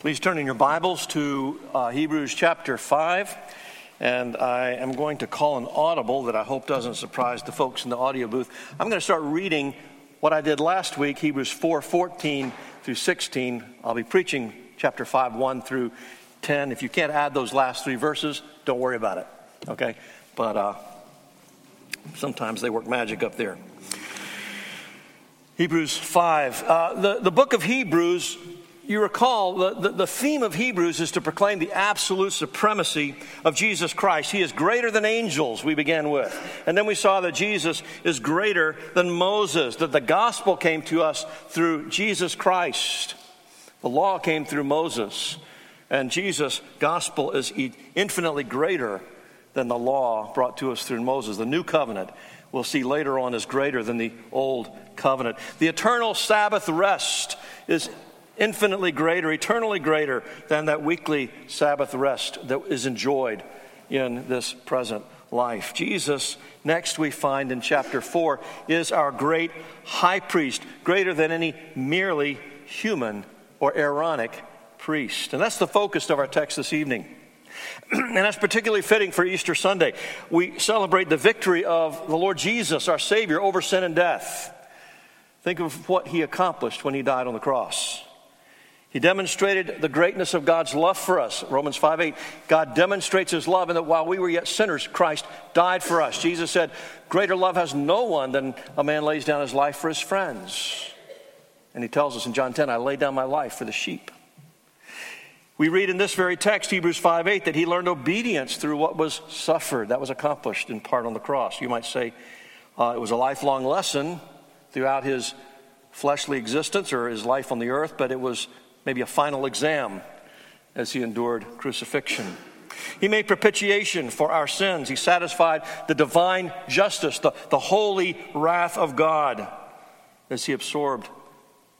Please turn in your Bibles to uh, Hebrews chapter 5. And I am going to call an audible that I hope doesn't surprise the folks in the audio booth. I'm going to start reading what I did last week, Hebrews 4 14 through 16. I'll be preaching chapter 5 1 through 10. If you can't add those last three verses, don't worry about it. Okay? But uh, sometimes they work magic up there. Hebrews 5. Uh, the, the book of Hebrews, you recall, the, the, the, theme of Hebrews is to proclaim the absolute supremacy of Jesus Christ. He is greater than angels, we began with. And then we saw that Jesus is greater than Moses, that the gospel came to us through Jesus Christ. The law came through Moses, and Jesus' gospel is infinitely greater than the law brought to us through Moses. The new covenant, we'll see later on, is greater than the old covenant. The eternal Sabbath rest is infinitely greater, eternally greater than that weekly Sabbath rest that is enjoyed in this present life. Jesus, next we find in chapter 4, is our great high priest, greater than any merely human or Aaronic priest. And that's the focus of our text this evening. and that's particularly fitting for Easter Sunday. We celebrate the victory of the Lord Jesus, our Savior, over sin and death. Think of what he accomplished when he died on the cross. He demonstrated the greatness of God's love for us. Romans 5 8. God demonstrates his love in that while we were yet sinners, Christ died for us. Jesus said, Greater love has no one than a man lays down his life for his friends. And he tells us in John 10, I lay down my life for the sheep. We read in this very text, Hebrews 5 8, that he learned obedience through what was suffered. That was accomplished in part on the cross. You might say uh, it was a lifelong lesson throughout his fleshly existence or his life on the earth, but it was maybe a final exam as he endured crucifixion. He made propitiation for our sins. He satisfied the divine justice, the, the holy wrath of God as he absorbed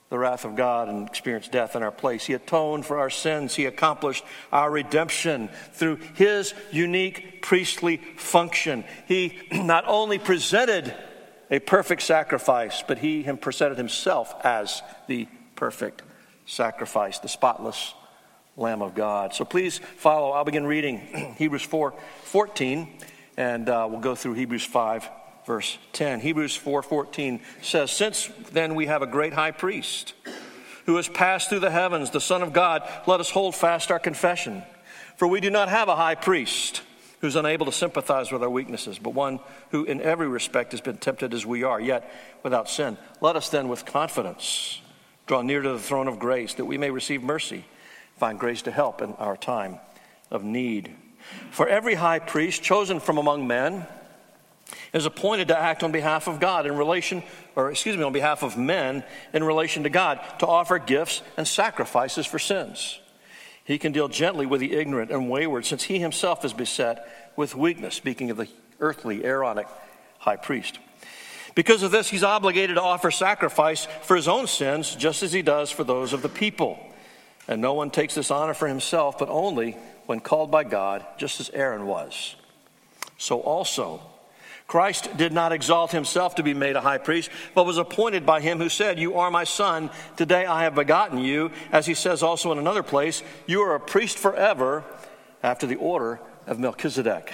the wrath of God and experienced death in our place. He atoned for our sins. He accomplished our redemption through his unique priestly function. He not only presented a perfect sacrifice, but he presented himself as the perfect sacrifice, the spotless Lamb of God. So please follow. I'll begin reading Hebrews 4 14, and uh, we'll go through Hebrews 5, verse 10. Hebrews 4 14 says, Since then we have a great high priest who has passed through the heavens, the Son of God, let us hold fast our confession. For we do not have a high priest who's unable to sympathize with our weaknesses, but one who in every respect has been tempted as we are, yet without sin. Let us then with confidence draw near to the throne of grace that we may receive mercy, find grace to help in our time of need. For every high priest chosen from among men is appointed to act on behalf of God in relation, or excuse me, on behalf of men in relation to God, to offer gifts and sacrifices for sins. He can deal gently with the ignorant and wayward, since he himself is beset with weakness, speaking of the earthly Aaronic high priest. Because of this, he's obligated to offer sacrifice for his own sins, just as he does for those of the people. And no one takes this honor for himself, but only when called by God, just as Aaron was. So also, Christ did not exalt himself to be made a high priest, but was appointed by him who said, You are my son, today I have begotten you. As he says also in another place, You are a priest forever after the order of Melchizedek.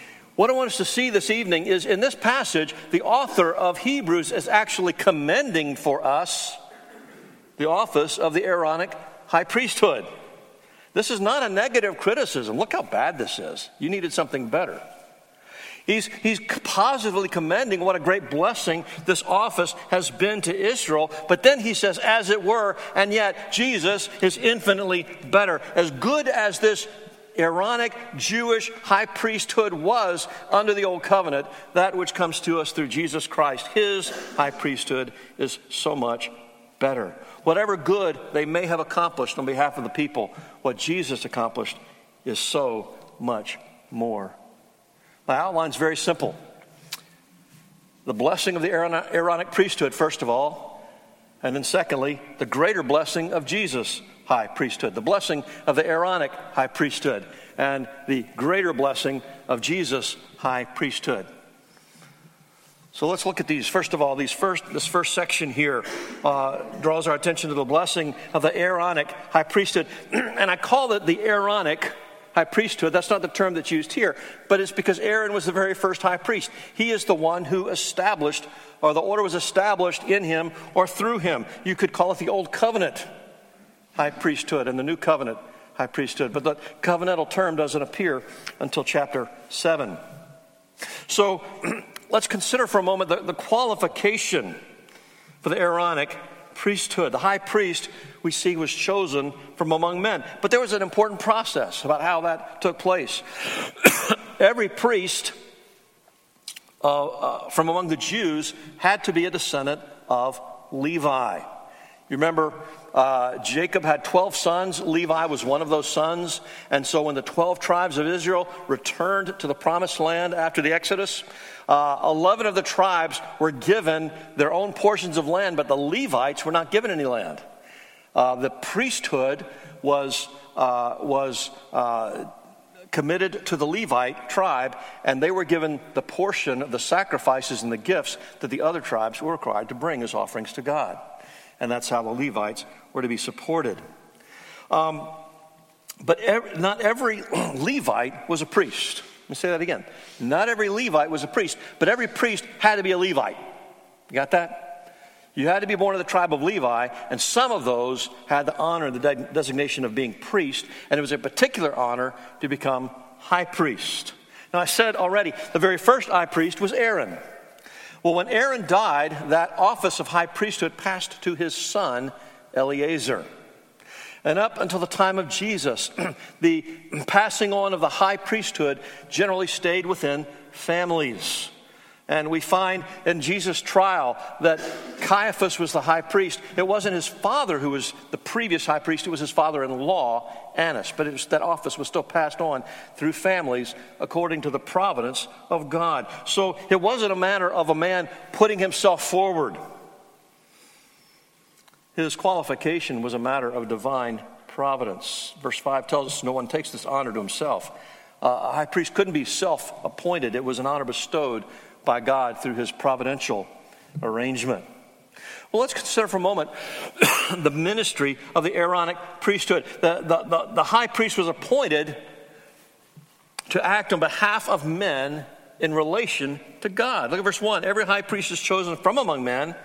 what I want us to see this evening is in this passage, the author of Hebrews is actually commending for us the office of the Aaronic high priesthood. This is not a negative criticism. Look how bad this is. You needed something better. He's, he's positively commending what a great blessing this office has been to Israel. But then he says, as it were, and yet Jesus is infinitely better. As good as this Aaronic Jewish high priesthood was under the old covenant, that which comes to us through Jesus Christ, his high priesthood is so much better. Whatever good they may have accomplished on behalf of the people, what Jesus accomplished is so much more. My outline is very simple. The blessing of the Aaronic priesthood, first of all, and then secondly, the greater blessing of Jesus' high priesthood. The blessing of the Aaronic high priesthood and the greater blessing of Jesus' high priesthood. So let's look at these. First of all, these first, this first section here uh, draws our attention to the blessing of the Aaronic high priesthood. and I call it the Aaronic high priesthood. That's not the term that's used here, but it's because Aaron was the very first high priest. He is the one who established, or the order was established in him or through him. You could call it the Old Covenant high priesthood and the New Covenant high priesthood, but the covenantal term doesn't appear until chapter 7. So let's consider for a moment the, the qualification for the Aaronic priesthood. The high priest, we see, was chosen from among men. But there was an important process about how that took place. Every priest uh, uh, from among the Jews had to be a descendant of Levi. You remember uh, Jacob had 12 sons. Levi was one of those sons. And so when the 12 tribes of Israel returned to the promised land after the Exodus, uh, 11 of the tribes were given their own portions of land, but the Levites were not given any land. Uh, the priesthood was, uh, was uh, committed to the Levite tribe, and they were given the portion of the sacrifices and the gifts that the other tribes were required to bring as offerings to God. And that's how the Levites were to be supported. Um, but not every Levite was a priest. Let me say that again. Not every Levite was a priest, but every priest had to be a Levite. You got that? You had to be born of the tribe of Levi, and some of those had the honor and the de- designation of being priest, and it was a particular honor to become high priest. Now, I said already, the very first high priest was Aaron. Well, when Aaron died, that office of high priesthood passed to his son, Eleazar. And up until the time of Jesus, the passing on of the high priesthood generally stayed within families. And we find in Jesus' trial that Caiaphas was the high priest. It wasn't his father who was the previous high priest, it was his father in law, Annas. But was, that office was still passed on through families according to the providence of God. So it wasn't a matter of a man putting himself forward. His qualification was a matter of divine providence. Verse 5 tells us no one takes this honor to himself. Uh, a high priest couldn't be self appointed, it was an honor bestowed by God through his providential arrangement. Well, let's consider for a moment the ministry of the Aaronic priesthood. The, the, the, the, high priest was appointed to act on behalf of men in relation to God. Look at verse 1. Every high priest is chosen from among men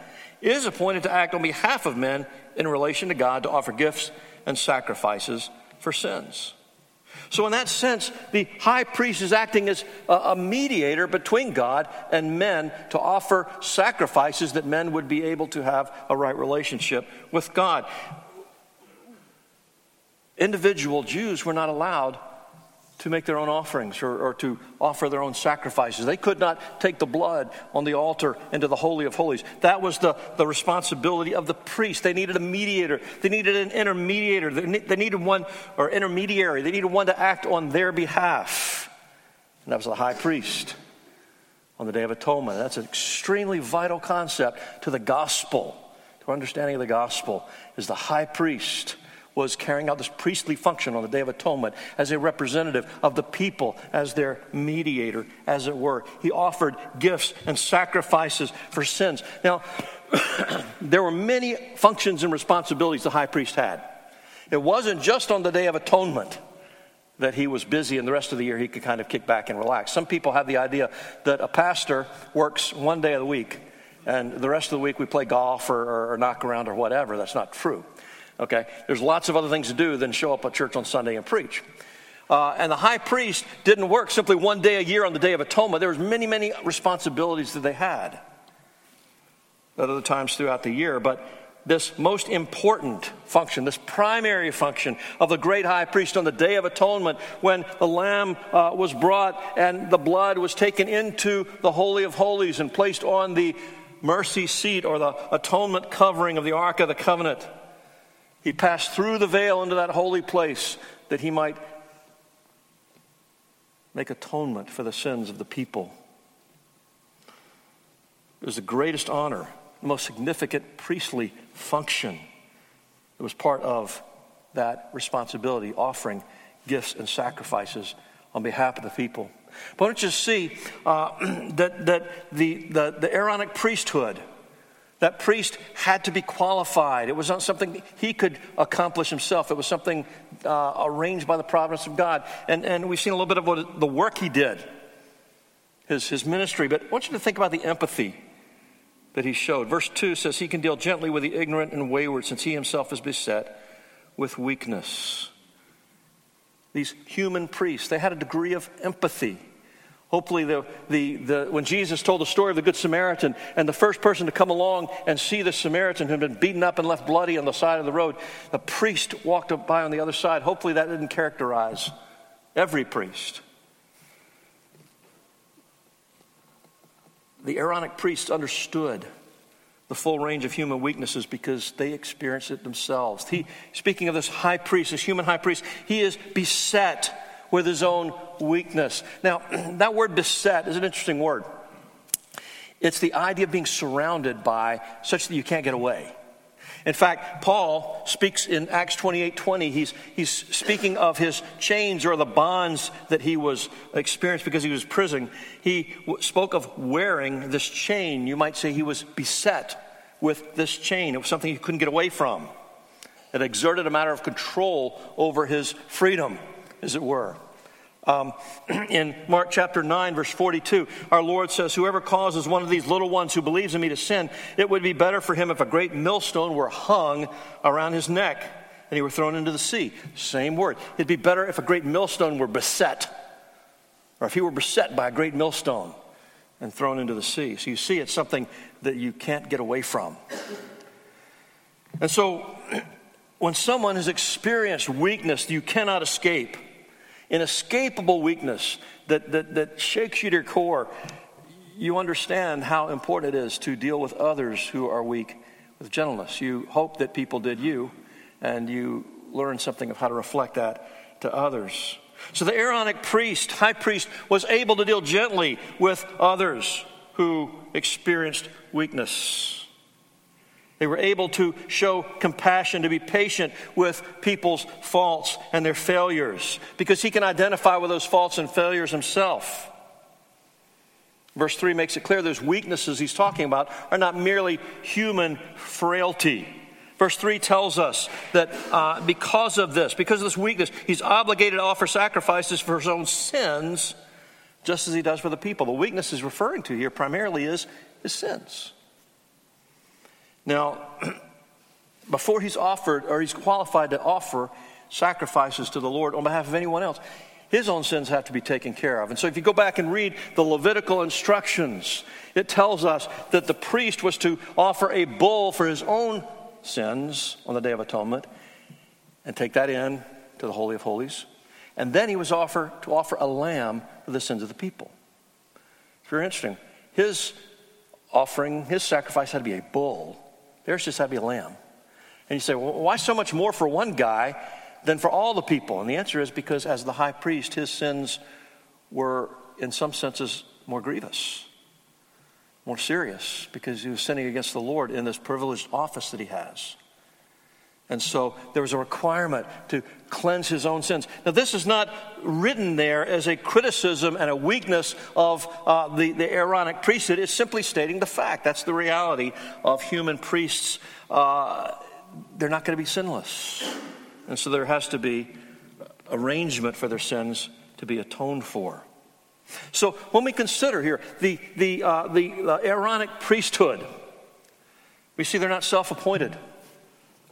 is appointed to act on behalf of men in relation to God to offer gifts and sacrifices for sins. So, in that sense, the high priest is acting as a, mediator between God and men to offer sacrifices that men would be able to have a right relationship with God. Individual Jews were not allowed to make their own offerings or, or, to offer their own sacrifices. They could not take the blood on the altar into the Holy of Holies. That was the, the responsibility of the priest. They needed a mediator, they needed an intermediator, they needed one, or intermediary, they needed one to act on their behalf. And that was the high priest on the Day of Atonement. That's an extremely vital concept to the gospel, to our understanding of the gospel, is the high priest was carrying out this priestly function on the Day of Atonement as a representative of the people, as their mediator, as it were. He offered gifts and sacrifices for sins. Now, there were many functions and responsibilities the high priest had. It wasn't just on the Day of Atonement that he was busy and the rest of the year he could kind of kick back and relax. Some people have the idea that a pastor works one day of the week and the rest of the week we play golf or, or, or knock around or whatever. That's not true. Okay? There's lots of other things to do than show up at church on Sunday and preach. Uh, and the high priest didn't work simply one day a year on the Day of Atonement. There was many, many responsibilities that they had at other times throughout the year. But this most important function, this primary function of the great high priest on the Day of Atonement, when the lamb uh, was brought and the blood was taken into the Holy of Holies and placed on the mercy seat or the atonement covering of the Ark of the Covenant. He passed through the veil into that holy place that he might make atonement for the sins of the people. It was the greatest honor, the most significant priestly function. It was part of that responsibility, offering gifts and sacrifices on behalf of the people. But don't you see uh, that, that the, the, the Aaronic priesthood, that priest had to be qualified. It was not something he could accomplish himself. It was something uh, arranged by the providence of God. And, and we've seen a little bit of what, the work he did, his, his ministry. But I want you to think about the empathy that he showed. Verse 2 says, He can deal gently with the ignorant and wayward, since he himself is beset with weakness. These human priests, they had a degree of empathy. Hopefully, the, the, the, when Jesus told the story of the Good Samaritan, and the first person to come along and see the Samaritan who had been beaten up and left bloody on the side of the road, the priest walked up by on the other side. Hopefully, that didn't characterize every priest. The Aaronic priests understood the full range of human weaknesses because they experienced it themselves. He, speaking of this high priest, this human high priest, he is beset with his own weakness. Now, that word beset is an interesting word. It's the idea of being surrounded by such that you can't get away. In fact, Paul speaks in Acts 28 20. He's, he's speaking of his chains or the bonds that he was experienced because he was prison. He spoke of wearing this chain. You might say he was beset with this chain. It was something he couldn't get away from. It exerted a matter of control over his freedom, as it were. Um, in Mark chapter 9, verse 42, our Lord says, Whoever causes one of these little ones who believes in me to sin, it would be better for him if a great millstone were hung around his neck and he were thrown into the sea. Same word. It'd be better if a great millstone were beset, or if he were beset by a great millstone and thrown into the sea. So you see, it's something that you can't get away from. And so, when someone has experienced weakness you cannot escape, inescapable weakness that, that, that shakes you to your core, you understand how important it is to deal with others who are weak with gentleness. You hope that people did you, and you learn something of how to reflect that to others. So the Aaronic priest, high priest, was able to deal gently with others who experienced weakness. They were able to show compassion, to be patient with people's faults and their failures, because he can identify with those faults and failures himself. Verse 3 makes it clear those weaknesses he's talking about are not merely human frailty. Verse 3 tells us that uh, because of this, because of this weakness, he's obligated to offer sacrifices for his own sins, just as he does for the people. The weakness he's referring to here primarily is his sins. Now, before he's offered or he's qualified to offer sacrifices to the Lord on behalf of anyone else, his own sins have to be taken care of. And so if you go back and read the Levitical instructions, it tells us that the priest was to offer a bull for his own sins on the Day of Atonement and take that in to the Holy of Holies. And then he was offer, to offer a lamb for the sins of the people. It's very interesting. His offering, his sacrifice had to be a bull Theirs just a lamb. And you say, well, why so much more for one guy than for all the people? And the answer is because as the high priest, his sins were, in some senses, more grievous, more serious, because he was sinning against the Lord in this privileged office that he has. And so there was a requirement to cleanse his own sins. Now, this is not written there as a criticism and a weakness of uh, the, the Aaronic priesthood. It's simply stating the fact. That's the reality of human priests. Uh, they're not going to be sinless. And so there has to be arrangement for their sins to be atoned for. So when we consider here the, the, uh, the Aaronic priesthood, we see they're not self appointed.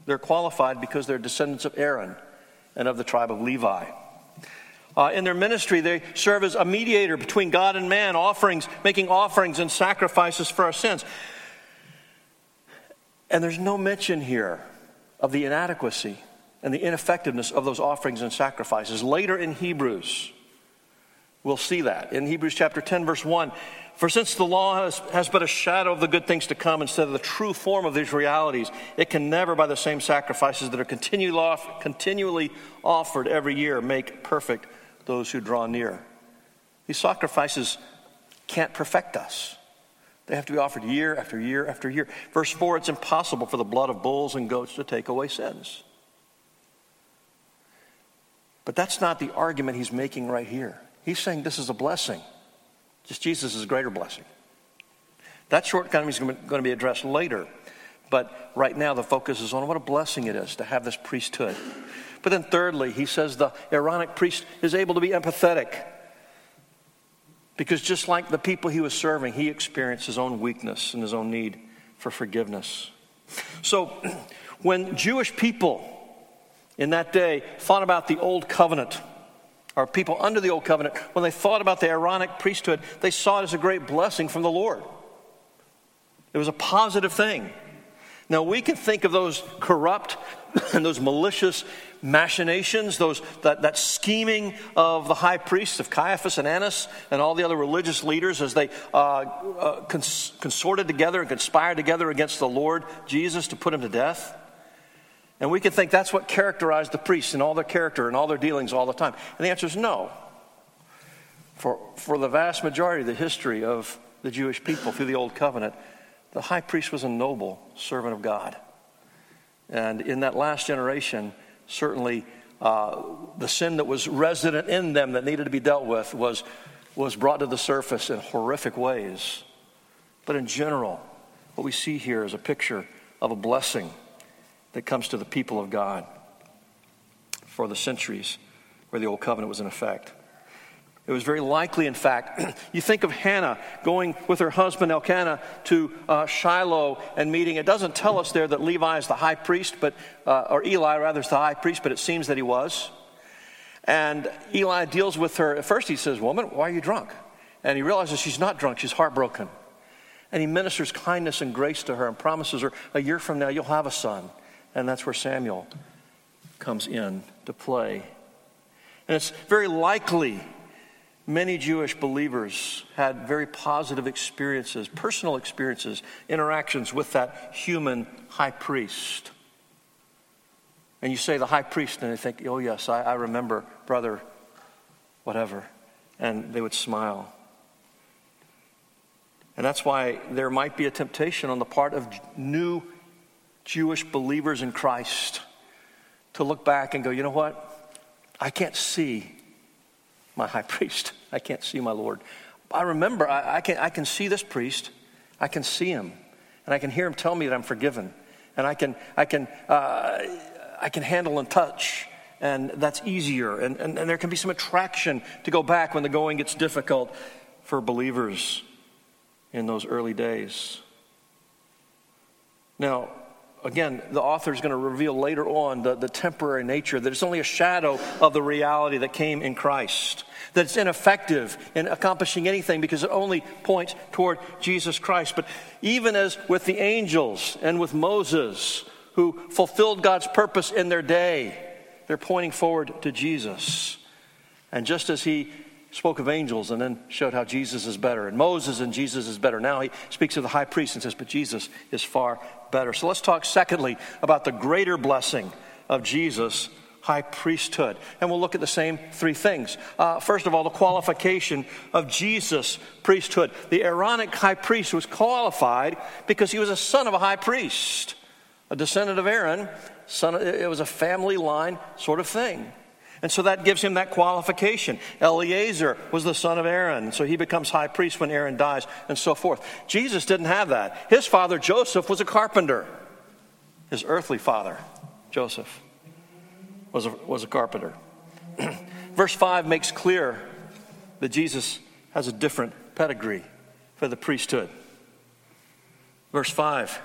They're qualified because they're descendants of Aaron and of the tribe of Levi. Uh, in their ministry, they serve as a mediator between God and man, offerings, making offerings and sacrifices for our sins. And there's no mention here of the inadequacy and the ineffectiveness of those offerings and sacrifices. Later in Hebrews, we'll see that. In Hebrews chapter 10, verse 1, for since the law has, has but a shadow of the good things to come instead of the true form of these realities, it can never, by the same sacrifices that are continually, off, continually offered every year, make perfect those who draw near These sacrifices can't perfect us. They have to be offered year after year after year. Verse 4 it's impossible for the blood of bulls and goats to take away sins. But that's not the argument he's making right here. He's saying this is a blessing. Just Jesus is a greater blessing. That shortcoming is going to be addressed later. But right now, the focus is on what a blessing it is to have this priesthood. But then, thirdly, he says the Aaronic priest is able to be empathetic. Because just like the people he was serving, he experienced his own weakness and his own need for forgiveness. So, when Jewish people in that day thought about the old covenant, or people under the old covenant, when they thought about the Aaronic priesthood, they saw it as a great blessing from the Lord. It was a positive thing. Now, we can think of those corrupt and those malicious machinations, those, that, that scheming of the high priests, of Caiaphas and Annas, and all the other religious leaders as they uh, uh, cons- consorted together and conspired together against the Lord Jesus to put him to death. And we can think that's what characterized the priests and all their character and all their dealings all the time. And the answer is no. For, for the vast majority of the history of the Jewish people through the Old Covenant, the high priest was a noble servant of God. And in that last generation, certainly uh, the sin that was resident in them that needed to be dealt with was, was brought to the surface in horrific ways. But in general, what we see here is a picture of a blessing that comes to the people of God for the centuries where the old covenant was in effect. It was very likely, in fact, you think of Hannah going with her husband Elkanah to uh, Shiloh and meeting. It doesn't tell us there that Levi is the high priest, but uh, or Eli rather is the high priest, but it seems that he was. And Eli deals with her. At first, he says, "Woman, why are you drunk?" And he realizes she's not drunk; she's heartbroken. And he ministers kindness and grace to her and promises her, "A year from now, you'll have a son." And that's where Samuel comes in to play. And it's very likely Many Jewish believers had very positive experiences, personal experiences, interactions with that human high priest. And you say the high priest, and they think, oh, yes, I, I remember brother, whatever. And they would smile. And that's why there might be a temptation on the part of new Jewish believers in Christ to look back and go, you know what? I can't see my high priest. I can't see my Lord. I remember, I, I, can, I can see this priest. I can see him. And I can hear him tell me that I'm forgiven. And I can, I can, uh, I can handle and touch. And that's easier. And, and, and there can be some attraction to go back when the going gets difficult for believers in those early days. Now, again, the author is going to reveal later on the, the temporary nature, that it's only a shadow of the reality that came in Christ, that it's ineffective in accomplishing anything because it only points toward Jesus Christ. But even as with the angels and with Moses, who fulfilled God's purpose in their day, they're pointing forward to Jesus. And just as he spoke of angels and then showed how Jesus is better. And Moses and Jesus is better. Now he speaks of the high priest and says, but Jesus is far better. So let's talk, secondly, about the greater blessing of Jesus' high priesthood. And we'll look at the same three things. Uh, first of all, the qualification of Jesus' priesthood. The Aaronic high priest was qualified because he was a son of a high priest, a descendant of Aaron. Son, it was a family line sort of thing. And so that gives him that qualification. Eleazar was the son of Aaron, so he becomes high priest when Aaron dies, and so forth. Jesus didn't have that. His father, Joseph, was a carpenter. His earthly father, Joseph, was a, was a carpenter. Verse 5 makes clear that Jesus has a different pedigree for the priesthood. Verse 5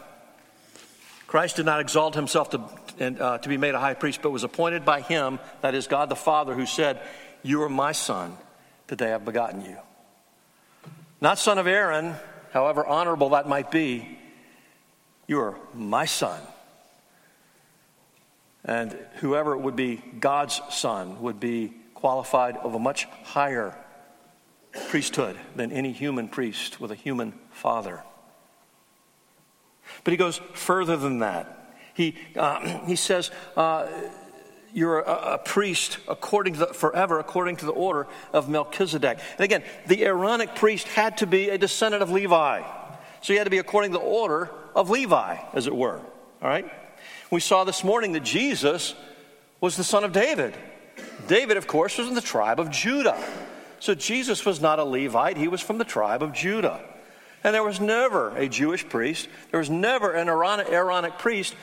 Christ did not exalt himself to, and, uh, to be made a high priest, but was appointed by him, that is God the Father, who said, You are my son, today I've begotten you. Not son of Aaron, however honorable that might be, you are my son. And whoever would be God's son would be qualified of a much higher priesthood than any human priest with a human father. But he goes further than that. He, uh, he says, uh, you're a, a, priest according to the, forever according to the order of Melchizedek. And again, the Aaronic priest had to be a descendant of Levi. So he had to be according to the order of Levi, as it were. All right? We saw this morning that Jesus was the son of David. David, of course, was in the tribe of Judah. So Jesus was not a Levite, he was from the tribe of Judah. And there was never a Jewish priest, there was never an Aaronic priest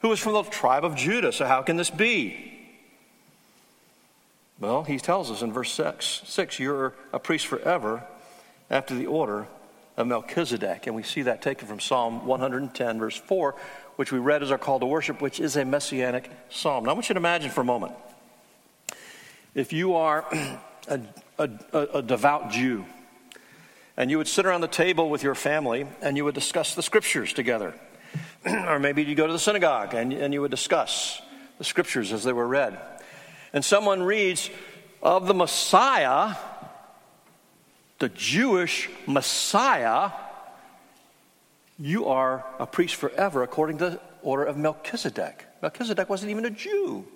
who was from the tribe of Judah. So how can this be? Well, he tells us in verse 6, 6 you're a priest forever after the order of Melchizedek. And we see that taken from Psalm 110, verse 4, which we read as our call to worship, which is a messianic psalm. Now, I want you to imagine for a moment if you are a, a, a devout Jew and you would sit around the table with your family and you would discuss the scriptures together. or maybe you go to the synagogue and, and you would discuss the scriptures as they were read. And someone reads of the Messiah, the Jewish Messiah, you are a priest forever according to the order of Melchizedek. Melchizedek wasn't even a Jew.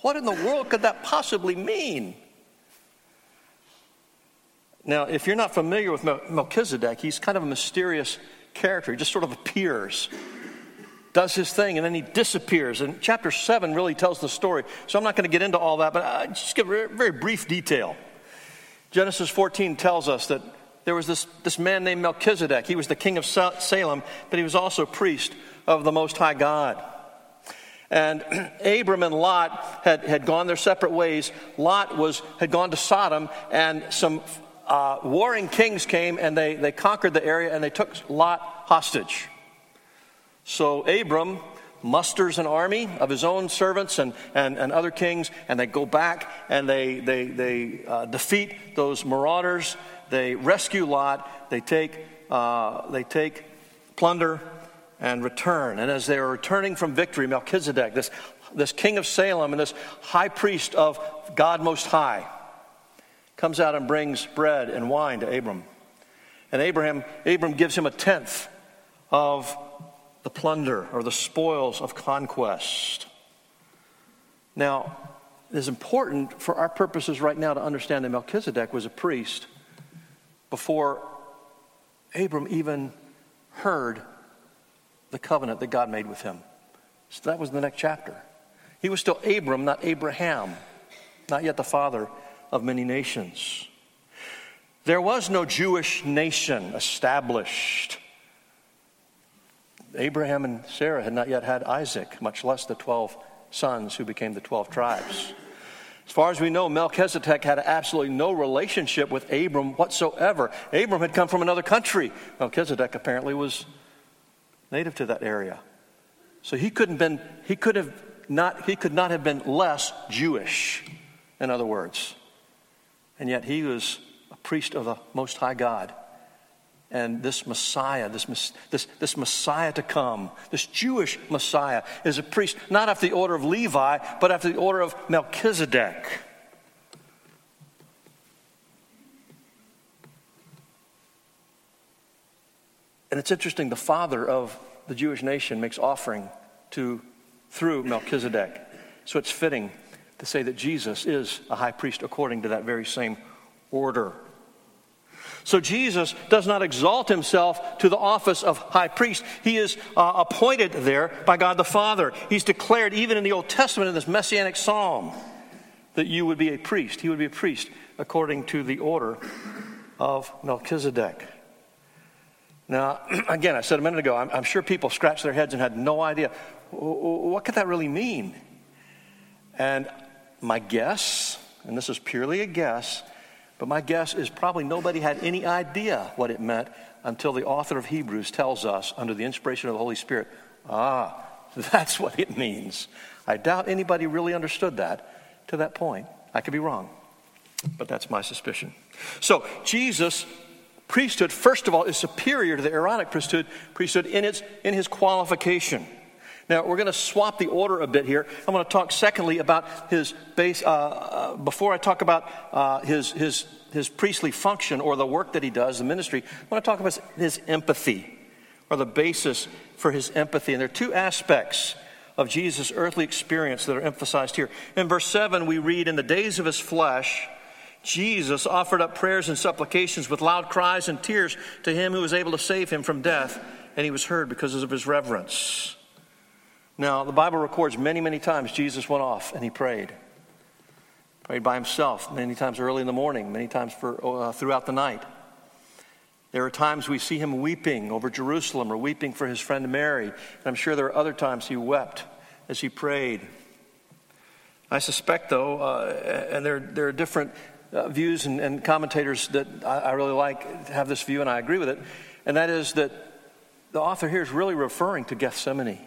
What in the world could that possibly mean? Now, if you're not familiar with Melchizedek, he's kind of a mysterious character. He just sort of appears, does his thing, and then he disappears. And chapter 7 really tells the story. So I'm not going to get into all that, but I just give a very brief detail. Genesis 14 tells us that there was this, this man named Melchizedek. He was the king of Salem, but he was also priest of the Most High God. And Abram and Lot had, had gone their separate ways. Lot was, had gone to Sodom, and some uh, warring kings came and they, they conquered the area and they took Lot hostage. So Abram musters an army of his own servants and, and, and other kings, and they go back and they, they, they uh, defeat those marauders. They rescue Lot. They take, uh, they take plunder and return. And as they are returning from victory, Melchizedek, this, this king of Salem and this high priest of God Most High, comes out and brings bread and wine to Abram. And Abraham, Abram gives him a tenth of the plunder or the spoils of conquest. Now, it is important for our purposes right now to understand that Melchizedek was a priest before Abram even heard the covenant that God made with him. So that was the next chapter. He was still Abram, not Abraham, not yet the father of many nations. There was no Jewish nation established. Abraham and Sarah had not yet had Isaac, much less the 12 sons who became the 12 tribes. As far as we know, Melchizedek had absolutely no relationship with Abram whatsoever. Abram had come from another country. Melchizedek apparently was native to that area. So he couldn't been he could have not he could not have been less Jewish, in other words. And yet he was a priest of the Most High God. And this Messiah, this, this, this Messiah to come, this Jewish Messiah, is a priest not after the order of Levi, but after the order of Melchizedek. And it's interesting, the father of the Jewish nation makes offering to through Melchizedek. So it's fitting to say that Jesus is a high priest according to that very same order. So Jesus does not exalt himself to the office of high priest. He is uh, appointed there by God the Father. He's declared, even in the Old Testament, in this messianic psalm, that you would be a priest. He would be a priest according to the order of Melchizedek. Now, again, I said a minute ago, I'm, I'm sure people scratched their heads and had no idea what could that really mean? And my guess, and this is purely a guess, but my guess is probably nobody had any idea what it meant until the author of Hebrews tells us, under the inspiration of the Holy Spirit, ah, that's what it means. I doubt anybody really understood that to that point. I could be wrong, but that's my suspicion. So, Jesus' priesthood, first of all, is superior to the Aaronic priesthood, priesthood in, its, in his qualification. Now, we're going to swap the order a bit here. I'm going to talk, secondly, about his base, uh, uh, before I talk about uh, his, his, his priestly function or the work that he does, the ministry, I want to talk about his empathy or the basis for his empathy. And there are two aspects of Jesus' earthly experience that are emphasized here. In verse 7, we read, In the days of his flesh, Jesus offered up prayers and supplications with loud cries and tears to him who was able to save him from death, and he was heard because of his reverence. Now, the Bible records many, many times Jesus went off and he prayed. Prayed by himself, many times early in the morning, many times for, uh, throughout the night. There are times we see him weeping over Jerusalem or weeping for his friend Mary. And I'm sure there are other times he wept as he prayed. I suspect, though, uh, and there, there are different uh, views and, and, commentators that I, I really like have this view, and I agree with it, and that is that the author here is really referring to Gethsemane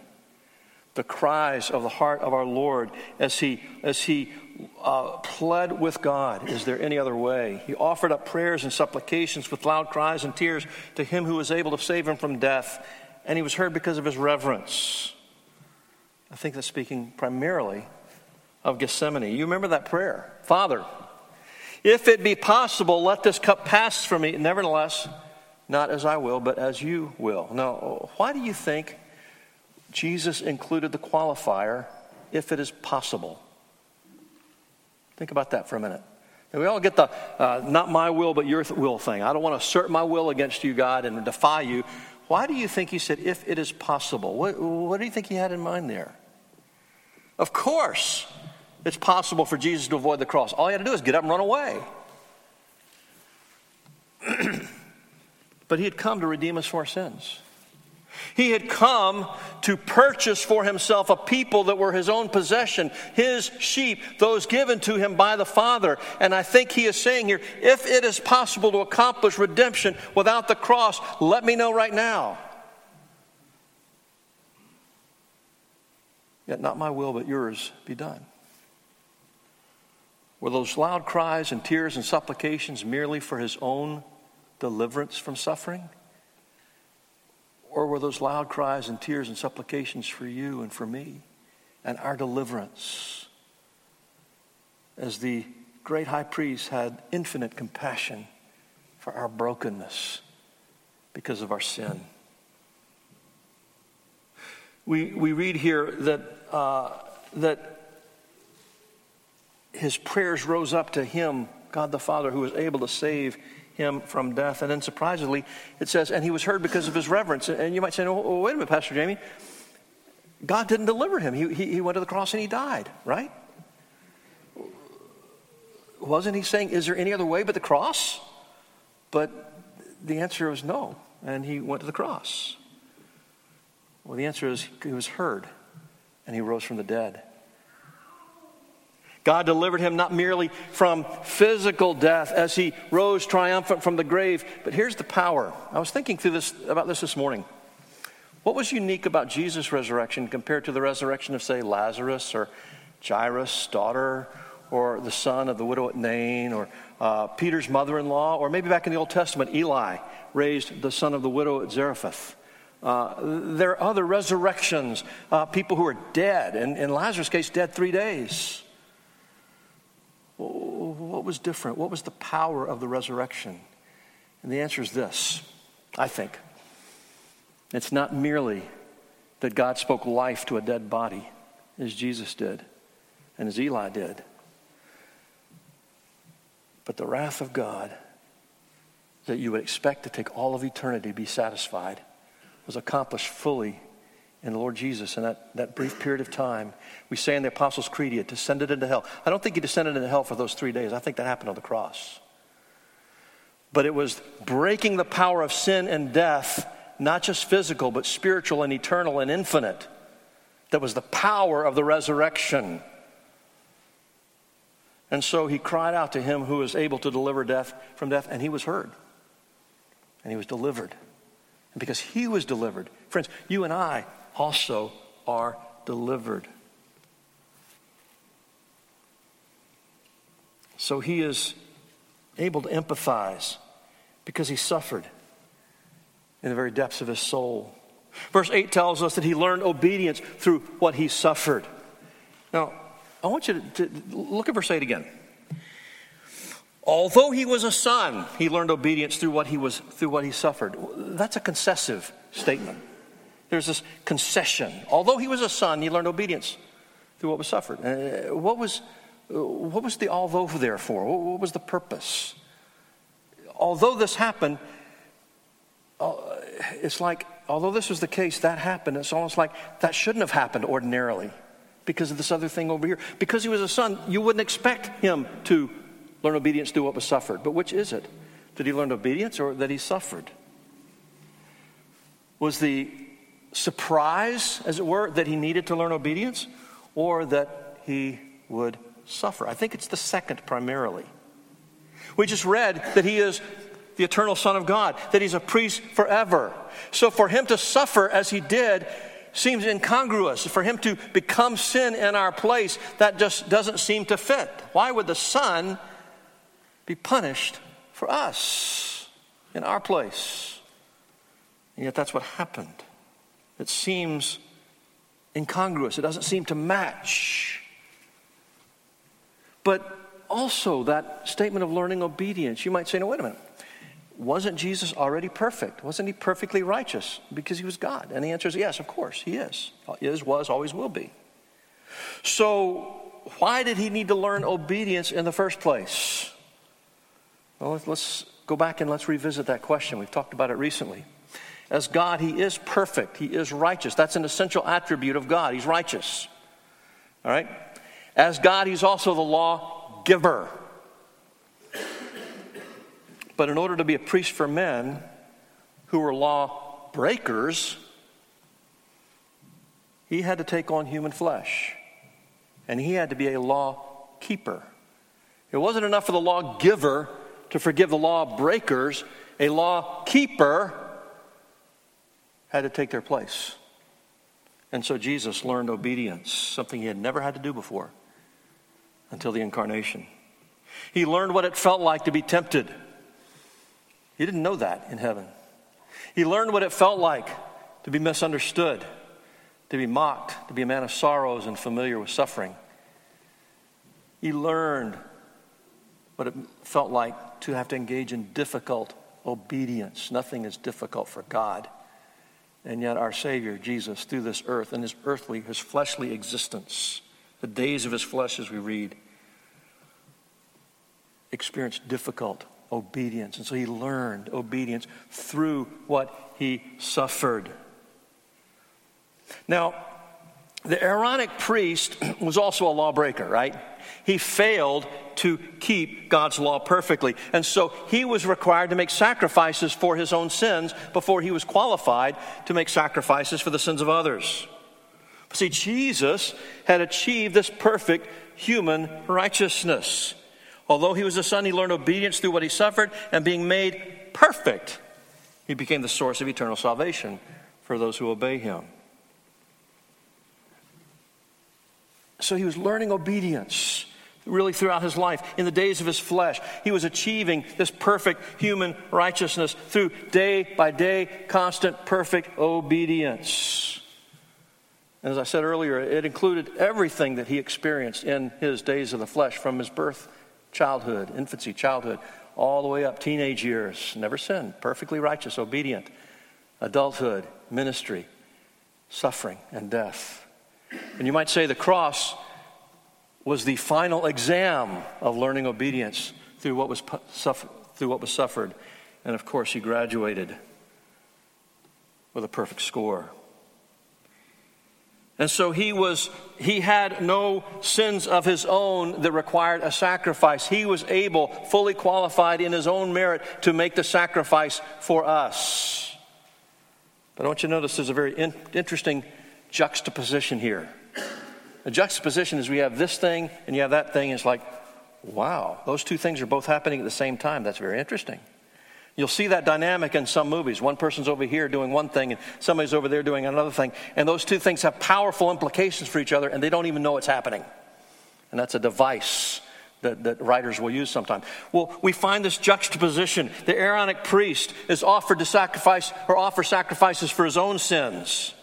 the cries of the heart of our Lord as he, as he uh, pled with God. Is there any other way? He offered up prayers and supplications with loud cries and tears to him who was able to save him from death, and he was heard because of his reverence. I think that's speaking primarily of Gethsemane. You remember that prayer Father, if it be possible, let this cup pass from me. Nevertheless, not as I will, but as you will. Now, why do you think Jesus included the qualifier, if it is possible. Think about that for a minute. And we all get the uh, not my will, but your will thing. I don't want to assert my will against you, God, and defy you. Why do you think he said, if it is possible? What, what do you think he had in mind there? Of course, it's possible for Jesus to avoid the cross. All he had to do is get up and run away. but he had come to redeem us from our sins. He had come to purchase for himself a people that were his own possession, his sheep, those given to him by the Father. And I think he is saying here if it is possible to accomplish redemption without the cross, let me know right now. Yet not my will, but yours be done. Were those loud cries and tears and supplications merely for his own deliverance from suffering? Or were those loud cries and tears and supplications for you and for me and our deliverance? As the great high priest had infinite compassion for our brokenness because of our sin. We, we read here that, uh, that his prayers rose up to him, God the Father, who was able to save him from death. And then surprisingly, it says, and he was heard because of his reverence. And you might say, oh, wait a minute, Pastor Jamie. God didn't deliver him. He, he, he went to the cross and he died, right? Wasn't he saying, is there any other way but the cross? But the answer was no. And he went to the cross. Well, the answer is he was heard and he rose from the dead. God delivered him not merely from physical death as he rose triumphant from the grave, but here's the power. I was thinking through this about this this morning. What was unique about Jesus' resurrection compared to the resurrection of, say, Lazarus or Jairus' daughter or the son of the widow at Nain or uh, Peter's mother in law, or maybe back in the Old Testament, Eli raised the son of the widow at Zarephath. Uh, there are other resurrections, uh, people who are dead, and in Lazarus' case, dead three days. What was different? What was the power of the resurrection? And the answer is this I think. It's not merely that God spoke life to a dead body, as Jesus did and as Eli did, but the wrath of God that you would expect to take all of eternity to be satisfied was accomplished fully in the Lord Jesus in that, that brief period of time. We say in the Apostles' Creed, he descended into hell. I don't think he descended into hell for those three days. I think that happened on the cross. But it was breaking the power of sin and death, not just physical, but spiritual and eternal and infinite. That was the power of the resurrection. And so he cried out to him who was able to deliver death from death, and he was heard. And he was delivered. And because he was delivered, friends, you and I also are delivered. So he is able to empathize because he suffered in the very depths of his soul. Verse 8 tells us that he learned obedience through what he suffered. Now, I want you to, to look at verse 8 again. Although he was a son, he learned obedience through what he was through what he suffered. That's a concessive statement. There's this concession. Although he was a son, he learned obedience through what was suffered. Uh, what, was, uh, what was the although there for? What, what was the purpose? Although this happened, uh, it's like, although this was the case, that happened. It's almost like that shouldn't have happened ordinarily because of this other thing over here. Because he was a son, you wouldn't expect him to learn obedience through what was suffered. But which is it? Did he learn obedience or that he suffered? Was the surprise, as it were, that he needed to learn obedience or that he would suffer? I think it's the second primarily. We just read that he is the eternal Son of God, that he's a priest forever. So for him to suffer as he did seems incongruous. For him to become sin in our place, that just doesn't seem to fit. Why would the Son be punished for us in our place? And yet that's what happened. It seems incongruous, it doesn't seem to match. But also, that statement of learning obedience, you might say, no, wait a minute. Wasn't Jesus already perfect? Wasn't he perfectly righteous because he was God? And the answer is yes, of course, he is. Is, was, always will be. So, why did he need to learn obedience in the first place? Well, let's go back and let's revisit that question. We've talked about it recently. As God, He is perfect, He is righteous. That's an essential attribute of God. He's righteous. All right? As God, He's also the law giver. But in order to be a priest for men who were law breakers, He had to take on human flesh. And He had to be a law keeper. It wasn't enough for the law giver to forgive the law breakers, a law keeper had to take their place. And so Jesus learned obedience, something he had never had to do before until the incarnation. He learned what it felt like to be tempted. He didn't know that in heaven. He learned what it felt like to be misunderstood, to be mocked, to be a man of sorrows and familiar with suffering. He learned what it felt like to have to engage in difficult obedience. Nothing is difficult for God. And yet, our Savior, Jesus, through this earth and his earthly, his fleshly existence, the days of his flesh, as we read, experienced difficult obedience. And so he learned obedience through what he suffered. Now, the Aaronic priest was also a lawbreaker, right? He failed to keep God's law perfectly. And so he was required to make sacrifices for his own sins before he was qualified to make sacrifices for the sins of others. See, Jesus had achieved this perfect human righteousness. Although he was a son, he learned obedience through what he suffered, and being made perfect, he became the source of eternal salvation for those who obey him. So he was learning obedience really throughout his life. In the days of his flesh, he was achieving this perfect human righteousness through day by day, constant, perfect obedience. And as I said earlier, it included everything that he experienced in his days of the flesh from his birth, childhood, infancy, childhood, all the way up teenage years. Never sinned, perfectly righteous, obedient, adulthood, ministry, suffering, and death. And you might say the cross was the final exam of learning obedience through what was, through what was suffered. And of course, he graduated with a perfect score. And so he was he had no sins of his own that required a sacrifice. He was able, fully qualified in his own merit to make the sacrifice for us. But I want you to notice there's a very in, interesting juxtaposition here. The juxtaposition is we have this thing and you have that thing. it's like, wow, those two things are both happening at the same time. That's very interesting. You'll see that dynamic in some movies. One person's over here doing one thing and somebody's over there doing another thing. And those two things have powerful implications for each other and they don't even know it's happening. And that's a device that, that writers will use sometimes. Well, we find this juxtaposition. The Aaronic priest is offered to sacrifice or offer sacrifices for his own sins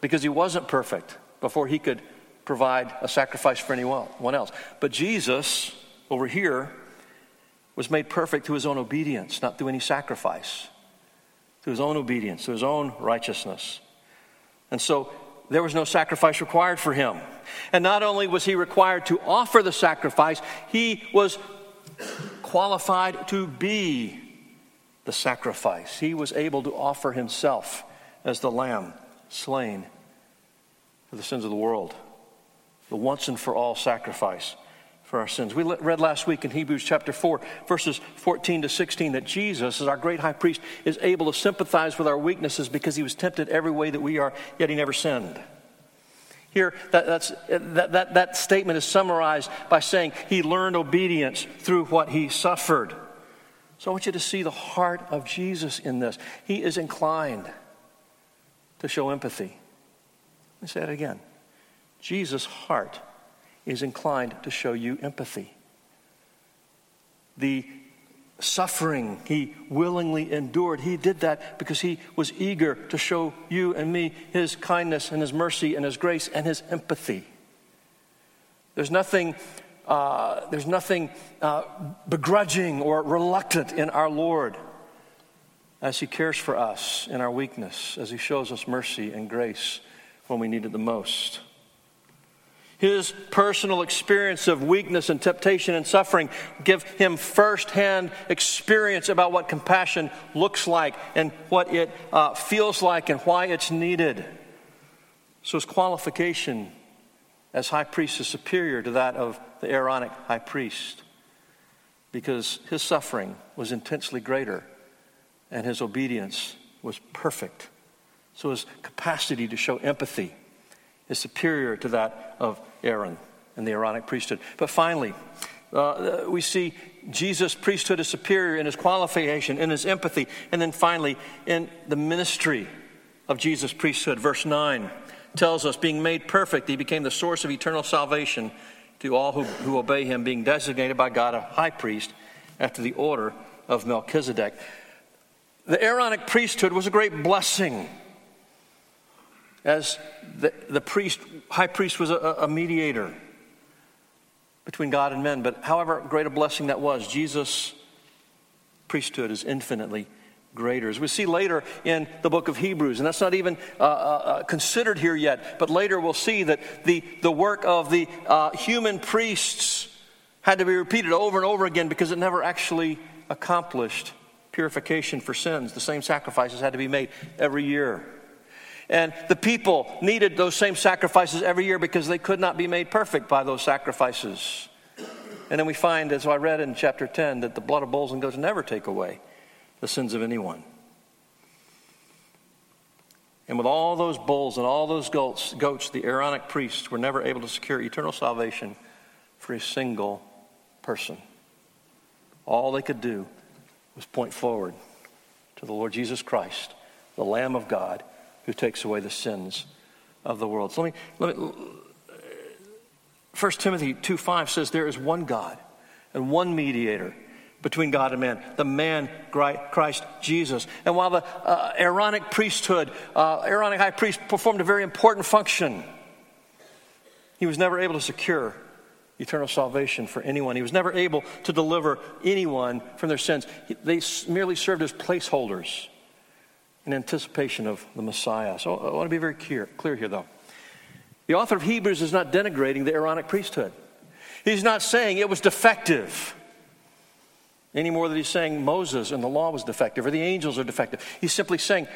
because he wasn't perfect before he could provide a sacrifice for anyone else. But Jesus, over here, was made perfect through his own obedience, not through any sacrifice. through his own obedience, through his own righteousness. And so there was no sacrifice required for him. And not only was he required to offer the sacrifice, he was qualified to be the sacrifice. He was able to offer himself as the lamb slain for the sins of the world, the once and for all sacrifice for our sins. We read last week in Hebrews chapter 4, verses 14 to 16, that Jesus, as our great high priest, is able to sympathize with our weaknesses because he was tempted every way that we are, yet he never sinned. Here, that, that, that, that statement is summarized by saying he learned obedience through what he suffered. So I want you to see the heart of Jesus in this. He is inclined to show empathy. Let me say it again. Jesus' heart is inclined to show you empathy. The suffering he willingly endured, he did that because he was eager to show you and me his kindness and his mercy and his grace and his empathy. There's nothing, uh, there's nothing uh, begrudging or reluctant in our Lord as he cares for us in our weakness, as he shows us mercy and grace when we need it the most. His personal experience of weakness and temptation and suffering give him firsthand experience about what compassion looks like and what it uh, feels like and why it's needed. So his qualification as high priest is superior to that of the Aaronic high priest because his suffering was intensely greater and his obedience was perfect. So his capacity to show empathy is superior to that of Aaron and the Aaronic priesthood. But finally, uh, we see Jesus' priesthood is superior in his qualification, in his empathy, and then finally in the ministry of Jesus' priesthood. Verse 9 tells us, being made perfect, he became the source of eternal salvation to all who, who obey him, being designated by God a high priest after the order of Melchizedek. The Aaronic priesthood was a great blessing as the, the priest, high priest was a, a mediator between God and men. But however great a blessing that was, Jesus' priesthood is infinitely greater. As we see later in the book of Hebrews, and that's not even uh, uh, uh considered here yet, but later we'll see that the, the work of the uh, human priests had to be repeated over and over again because it never actually accomplished purification for sins. The same sacrifices had to be made every year. And the people needed those same sacrifices every year because they could not be made perfect by those sacrifices. And then we find, as I read in chapter 10, that the blood of bulls and goats never take away the sins of anyone. And with all those bulls and all those goats, goats, the Aaronic priests were never able to secure eternal salvation for a single person. All they could do was point forward to the Lord Jesus Christ, the Lamb of God who takes away the sins of the world. So let me, let me 1 Timothy 2 5 says, There is one God and one mediator between God and man, the man Christ Jesus. And while the uh, Aaronic priesthood, uh, Aaronic high priest performed a very important function, he was never able to secure eternal salvation for anyone. He was never able to deliver anyone from their sins. They merely served as placeholders in anticipation of the Messiah. So I want to be very clear, clear here, though. The author of Hebrews is not denigrating the Aaronic priesthood. He's not saying it was defective any more than he's saying Moses and the law was defective or the angels are defective. He's simply saying,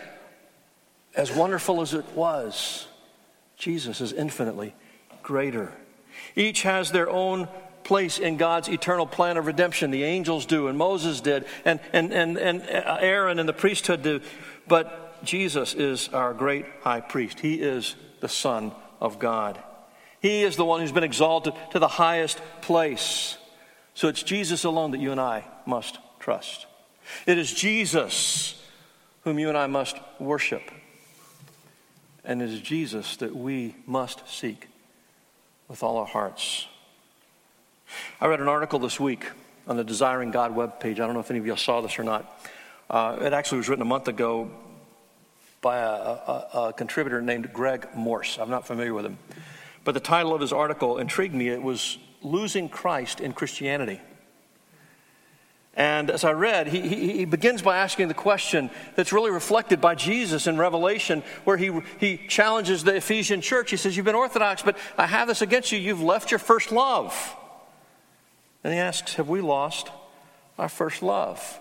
as wonderful as it was, Jesus is infinitely greater. Each has their own place in God's eternal plan of redemption. The angels do, and Moses did, and, and, and, and uh, Aaron and the priesthood do. But Jesus is our great high priest. He is the Son of God. He is the one who's been exalted to the highest place. So it's Jesus alone that you and I must trust. It is Jesus whom you and I must worship. And it is Jesus that we must seek with all our hearts. I read an article this week on the Desiring God webpage. I don't know if any of y'all saw this or not. Uh, it actually was written a month ago by a, a, a, contributor named Greg Morse. I'm not familiar with him. But the title of his article intrigued me. It was Losing Christ in Christianity. And as I read, he, he, he, begins by asking the question that's really reflected by Jesus in Revelation, where he, he challenges the Ephesian church. He says, You've been Orthodox, but I have this against you. You've left your first love. And he asks, Have we lost our first love?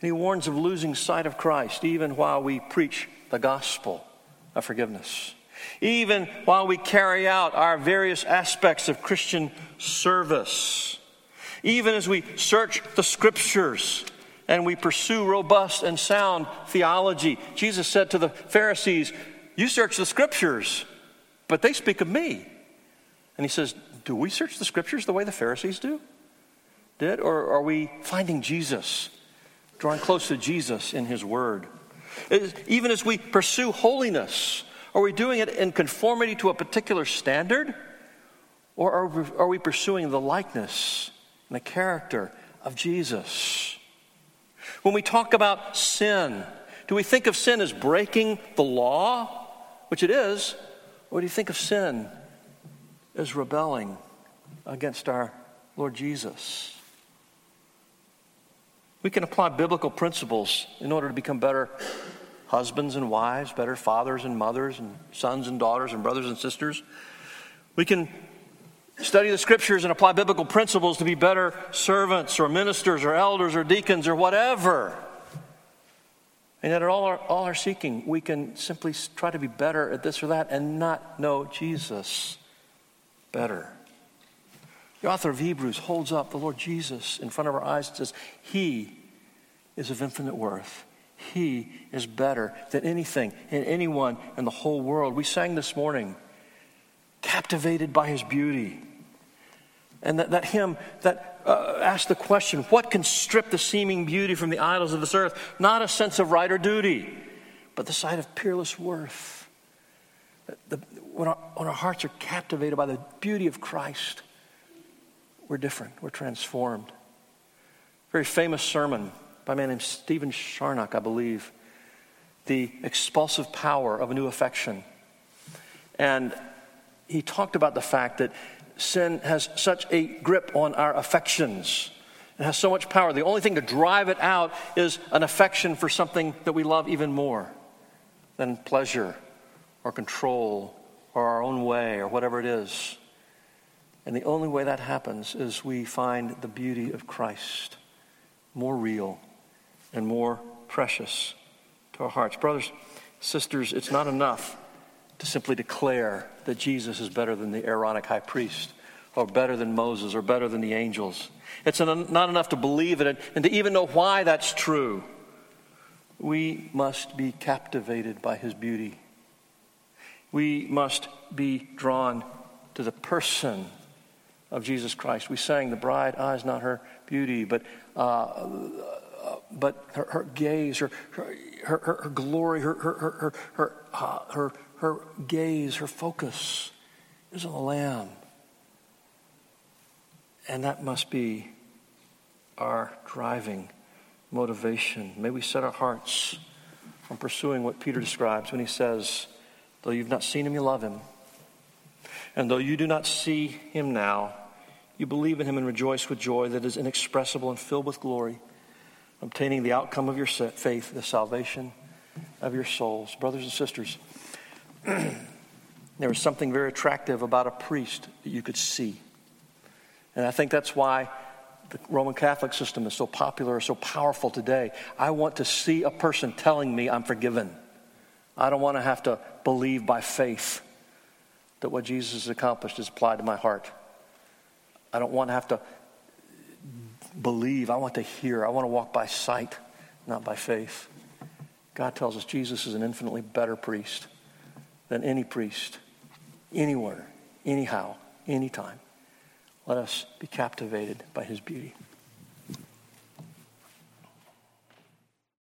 And he warns of losing sight of Christ even while we preach the gospel of forgiveness, even while we carry out our various aspects of Christian service even as we search the scriptures and we pursue robust and sound theology. Jesus said to the Pharisees, You search the scriptures, but they speak of me. And he says, Do we search the scriptures the way the Pharisees do? Did? Or are we finding Jesus, drawing close to Jesus in his word? Even as we pursue holiness, are we doing it in conformity to a particular standard? Or are we, are we pursuing the likeness and the character of Jesus. When we talk about sin, do we think of sin as breaking the law, which it is, or do you think of sin as rebelling against our Lord Jesus? We can apply biblical principles in order to become better husbands and wives, better fathers and mothers, and sons and daughters, and brothers and sisters. We can study the scriptures and apply biblical principles to be better servants or ministers or elders or deacons or whatever. And yet, at all our, all our seeking, we can simply try to be better at this or that and not know Jesus better. The author of Hebrews holds up the Lord Jesus in front of our eyes and says, He is of infinite worth. He is better than anything and anyone in the whole world. We sang this morning captivated by his beauty. And that, that hymn that uh, asked the question, what can strip the seeming beauty from the idols of this earth? Not a sense of right or duty, but the sight of peerless worth. The, when, our, when our hearts are captivated by the beauty of Christ, we're different, we're transformed. Very famous sermon by a man named Stephen Charnock, I believe. The expulsive power of a new affection. And he talked about the fact that sin has such a grip on our affections. It has so much power. The only thing to drive it out is an affection for something that we love even more than pleasure or control or our own way or whatever it is. And the only way that happens is we find the beauty of Christ more real and more precious to our hearts. Brothers, sisters, it's not enough to simply declare that Jesus is better than the Aaronic high priest, or better than Moses, or better than the angels. It's not enough to believe it and to even know why that's true. We must be captivated by his beauty. We must be drawn to the person of Jesus Christ. We sang, The bride eyes not her beauty, but, uh, but her, her gaze, her, her, her, her glory, her, her, her, her, uh, her her gaze, her focus is on the Lamb. And that must be our driving motivation. May we set our hearts on pursuing what Peter describes when he says, Though you've not seen him, you love him. And though you do not see him now, you believe in him and rejoice with joy that is inexpressible and filled with glory, obtaining the outcome of your faith, the salvation of your souls. Brothers and sisters, there was something very attractive about a priest that you could see. And I think that's why the Roman Catholic system is so popular, so powerful today. I want to see a person telling me I'm forgiven. I don't want to have to believe by faith that what Jesus has accomplished is applied to my heart. I don't want to have to believe. I want to hear. I want to walk by sight, not by faith. God tells us Jesus is an infinitely better priest than any priest, anywhere, anyhow, anytime. Let us be captivated by his beauty.